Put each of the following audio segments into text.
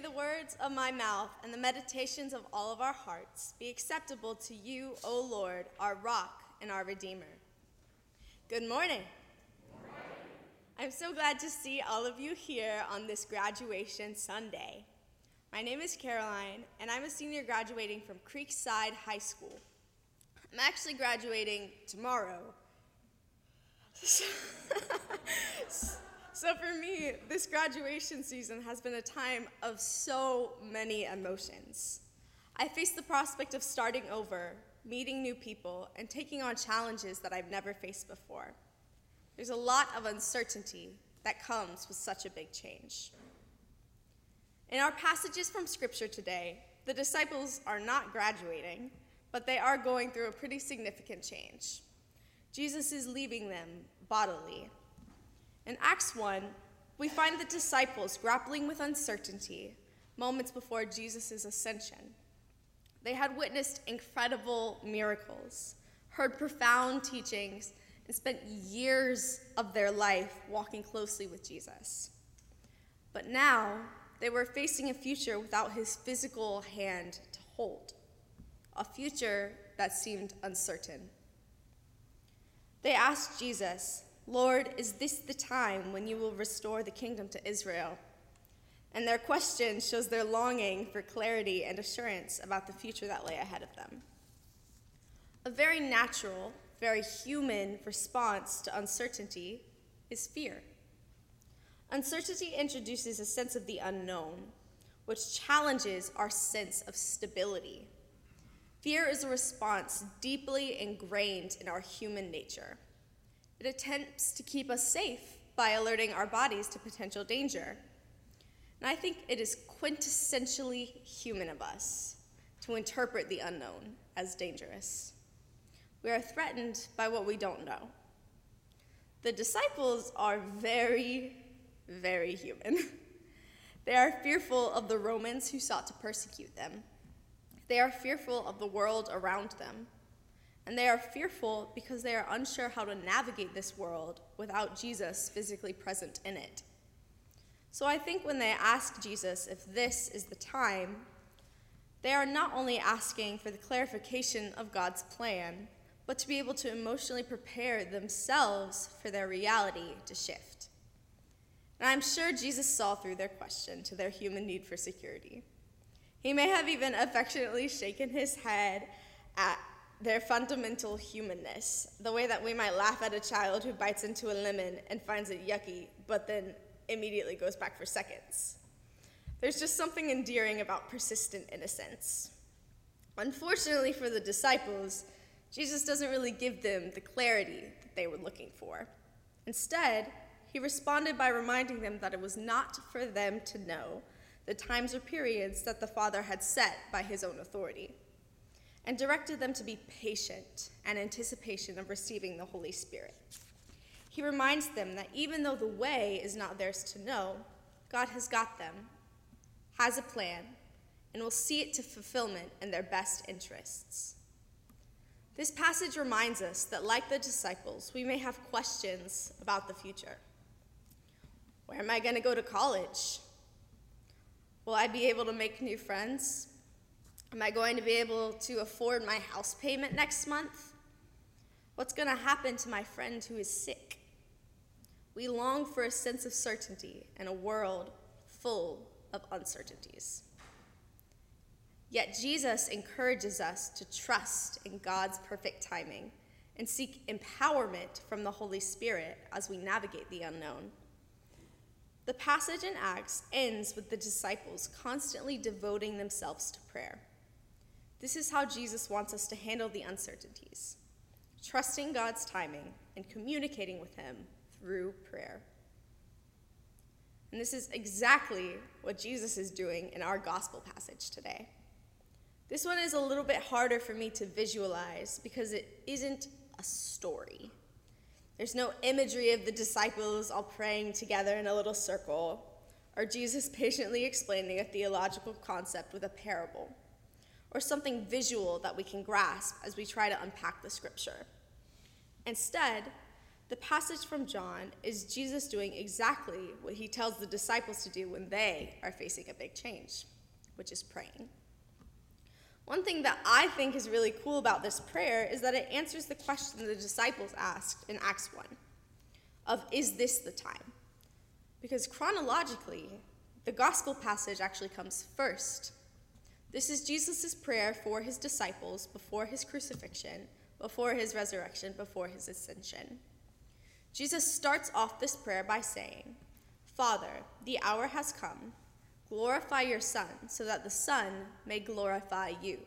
May the words of my mouth and the meditations of all of our hearts be acceptable to you, O Lord, our rock and our Redeemer. Good morning. I'm so glad to see all of you here on this graduation Sunday. My name is Caroline, and I'm a senior graduating from Creekside High School. I'm actually graduating tomorrow. so for me, this graduation season has been a time of so many emotions. I face the prospect of starting over, meeting new people, and taking on challenges that I've never faced before. There's a lot of uncertainty that comes with such a big change. In our passages from Scripture today, the disciples are not graduating, but they are going through a pretty significant change. Jesus is leaving them bodily. In Acts 1, we find the disciples grappling with uncertainty moments before Jesus' ascension. They had witnessed incredible miracles, heard profound teachings, and spent years of their life walking closely with Jesus. But now, they were facing a future without his physical hand to hold, a future that seemed uncertain. They asked Jesus, Lord, is this the time when you will restore the kingdom to Israel? And their question shows their longing for clarity and assurance about the future that lay ahead of them. A very natural very human response to uncertainty is fear. Uncertainty introduces a sense of the unknown, which challenges our sense of stability. Fear is a response deeply ingrained in our human nature. It attempts to keep us safe by alerting our bodies to potential danger. And I think it is quintessentially human of us to interpret the unknown as dangerous. We are threatened by what we don't know. The disciples are very, very human. they are fearful of the Romans who sought to persecute them. They are fearful of the world around them. And they are fearful because they are unsure how to navigate this world without Jesus physically present in it. So I think when they ask Jesus if this is the time, they are not only asking for the clarification of God's plan, but to be able to emotionally prepare themselves for their reality to shift. And I'm sure Jesus saw through their question to their human need for security. He may have even affectionately shaken his head at their fundamental humanness, the way that we might laugh at a child who bites into a lemon and finds it yucky, but then immediately goes back for seconds. There's just something endearing about persistent innocence. Unfortunately for the disciples, Jesus doesn't really give them the clarity that they were looking for. Instead, he responded by reminding them that it was not for them to know the times or periods that the Father had set by his own authority, and directed them to be patient and anticipation of receiving the Holy Spirit. He reminds them that even though the way is not theirs to know, God has got them, has a plan, and will see it to fulfillment in their best interests. This passage reminds us that, like the disciples, we may have questions about the future. Where am I going to go to college? Will I be able to make new friends? Am I going to be able to afford my house payment next month? What's going to happen to my friend who is sick? We long for a sense of certainty in a world full of uncertainties. Yet Jesus encourages us to trust in God's perfect timing and seek empowerment from the Holy Spirit as we navigate the unknown. The passage in Acts ends with the disciples constantly devoting themselves to prayer. This is how Jesus wants us to handle the uncertainties, trusting God's timing and communicating with Him through prayer. And this is exactly what Jesus is doing in our gospel passage today. This one is a little bit harder for me to visualize because it isn't a story. There's no imagery of the disciples all praying together in a little circle, or Jesus patiently explaining a theological concept with a parable, or something visual that we can grasp as we try to unpack the scripture. Instead, the passage from John is Jesus doing exactly what he tells the disciples to do when they are facing a big change, which is praying. One thing that I think is really cool about this prayer is that it answers the question the disciples asked in Acts 1 of is this the time? Because chronologically, the gospel passage actually comes first. This is Jesus' prayer for his disciples before his crucifixion, before his resurrection, before his ascension. Jesus starts off this prayer by saying, Father, the hour has come. Glorify your Son, so that the Son may glorify you.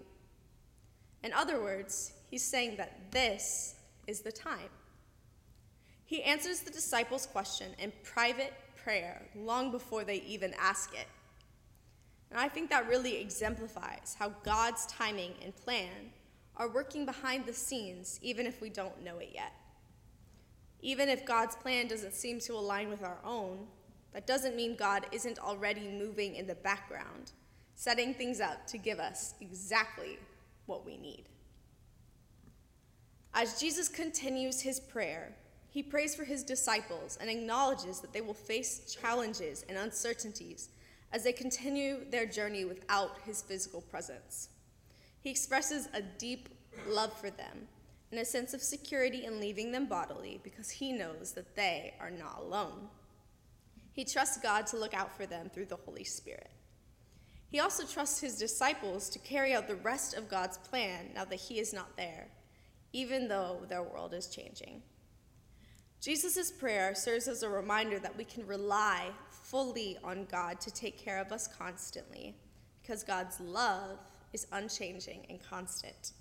In other words, he's saying that this is the time. He answers the disciples' question in private prayer long before they even ask it. And I think that really exemplifies how God's timing and plan are working behind the scenes, even if we don't know it yet. Even if God's plan doesn't seem to align with our own, that doesn't mean God isn't already moving in the background, setting things up to give us exactly what we need. As Jesus continues his prayer, he prays for his disciples and acknowledges that they will face challenges and uncertainties as they continue their journey without his physical presence. He expresses a deep love for them and a sense of security in leaving them bodily because he knows that they are not alone. He trusts God to look out for them through the Holy Spirit. He also trusts his disciples to carry out the rest of God's plan now that he is not there, even though their world is changing. Jesus' prayer serves as a reminder that we can rely fully on God to take care of us constantly because God's love is unchanging and constant.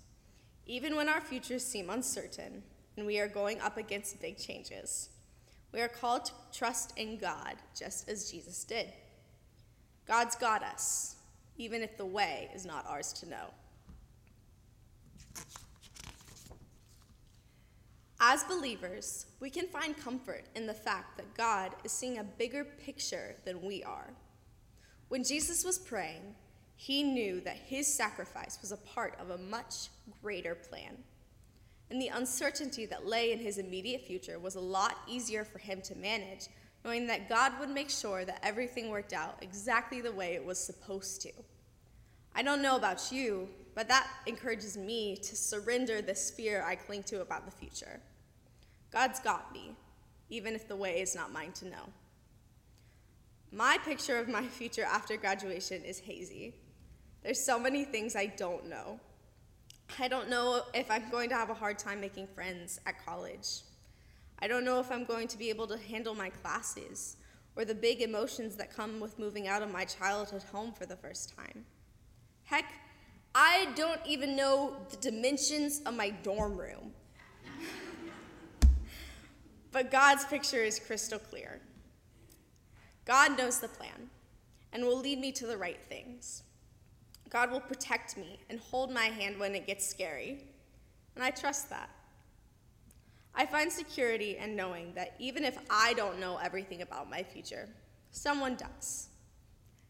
Even when our futures seem uncertain and we are going up against big changes, we are called to trust in God just as Jesus did. God's got us, even if the way is not ours to know. As believers, we can find comfort in the fact that God is seeing a bigger picture than we are. When Jesus was praying, he knew that his sacrifice was a part of a much greater plan. And the uncertainty that lay in his immediate future was a lot easier for him to manage, knowing that God would make sure that everything worked out exactly the way it was supposed to. I don't know about you, but that encourages me to surrender this fear I cling to about the future. God's got me, even if the way is not mine to know. My picture of my future after graduation is hazy. There's so many things I don't know. I don't know if I'm going to have a hard time making friends at college. I don't know if I'm going to be able to handle my classes or the big emotions that come with moving out of my childhood home for the first time. Heck, I don't even know the dimensions of my dorm room. But God's picture is crystal clear. God knows the plan and will lead me to the right things. God will protect me and hold my hand when it gets scary. And I trust that. I find security in knowing that even if I don't know everything about my future, someone does.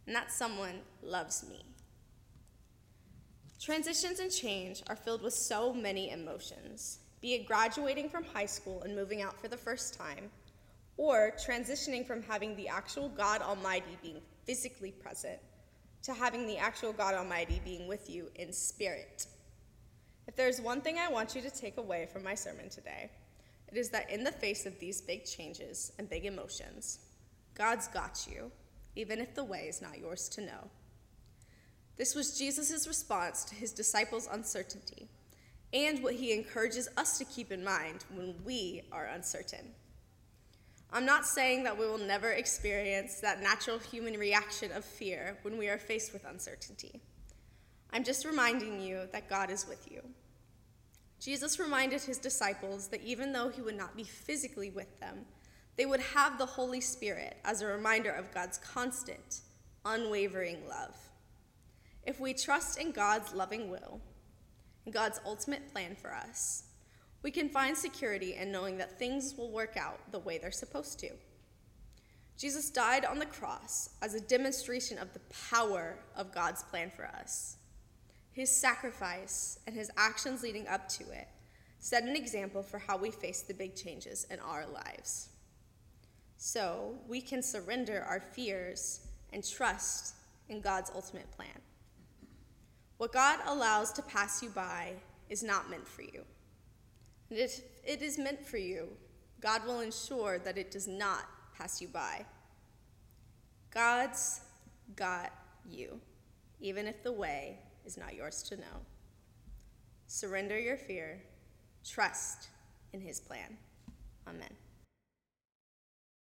And that someone loves me. Transitions and change are filled with so many emotions, be it graduating from high school and moving out for the first time, or transitioning from having the actual God Almighty being physically present to having the actual God Almighty being with you in spirit. If there's one thing I want you to take away from my sermon today, it is that in the face of these big changes and big emotions, God's got you, even if the way is not yours to know. This was Jesus' response to his disciples' uncertainty and what he encourages us to keep in mind when we are uncertain. I'm not saying that we will never experience that natural human reaction of fear when we are faced with uncertainty. I'm just reminding you that God is with you. Jesus reminded his disciples that even though he would not be physically with them, they would have the Holy Spirit as a reminder of God's constant, unwavering love. If we trust in God's loving will God's ultimate plan for us, we can find security in knowing that things will work out the way they're supposed to. Jesus died on the cross as a demonstration of the power of God's plan for us. His sacrifice and his actions leading up to it set an example for how we face the big changes in our lives. So we can surrender our fears and trust in God's ultimate plan. What God allows to pass you by is not meant for you. And if it is meant for you, God will ensure that it does not pass you by. God's got you, even if the way is not yours to know. Surrender your fear, trust in his plan. Amen.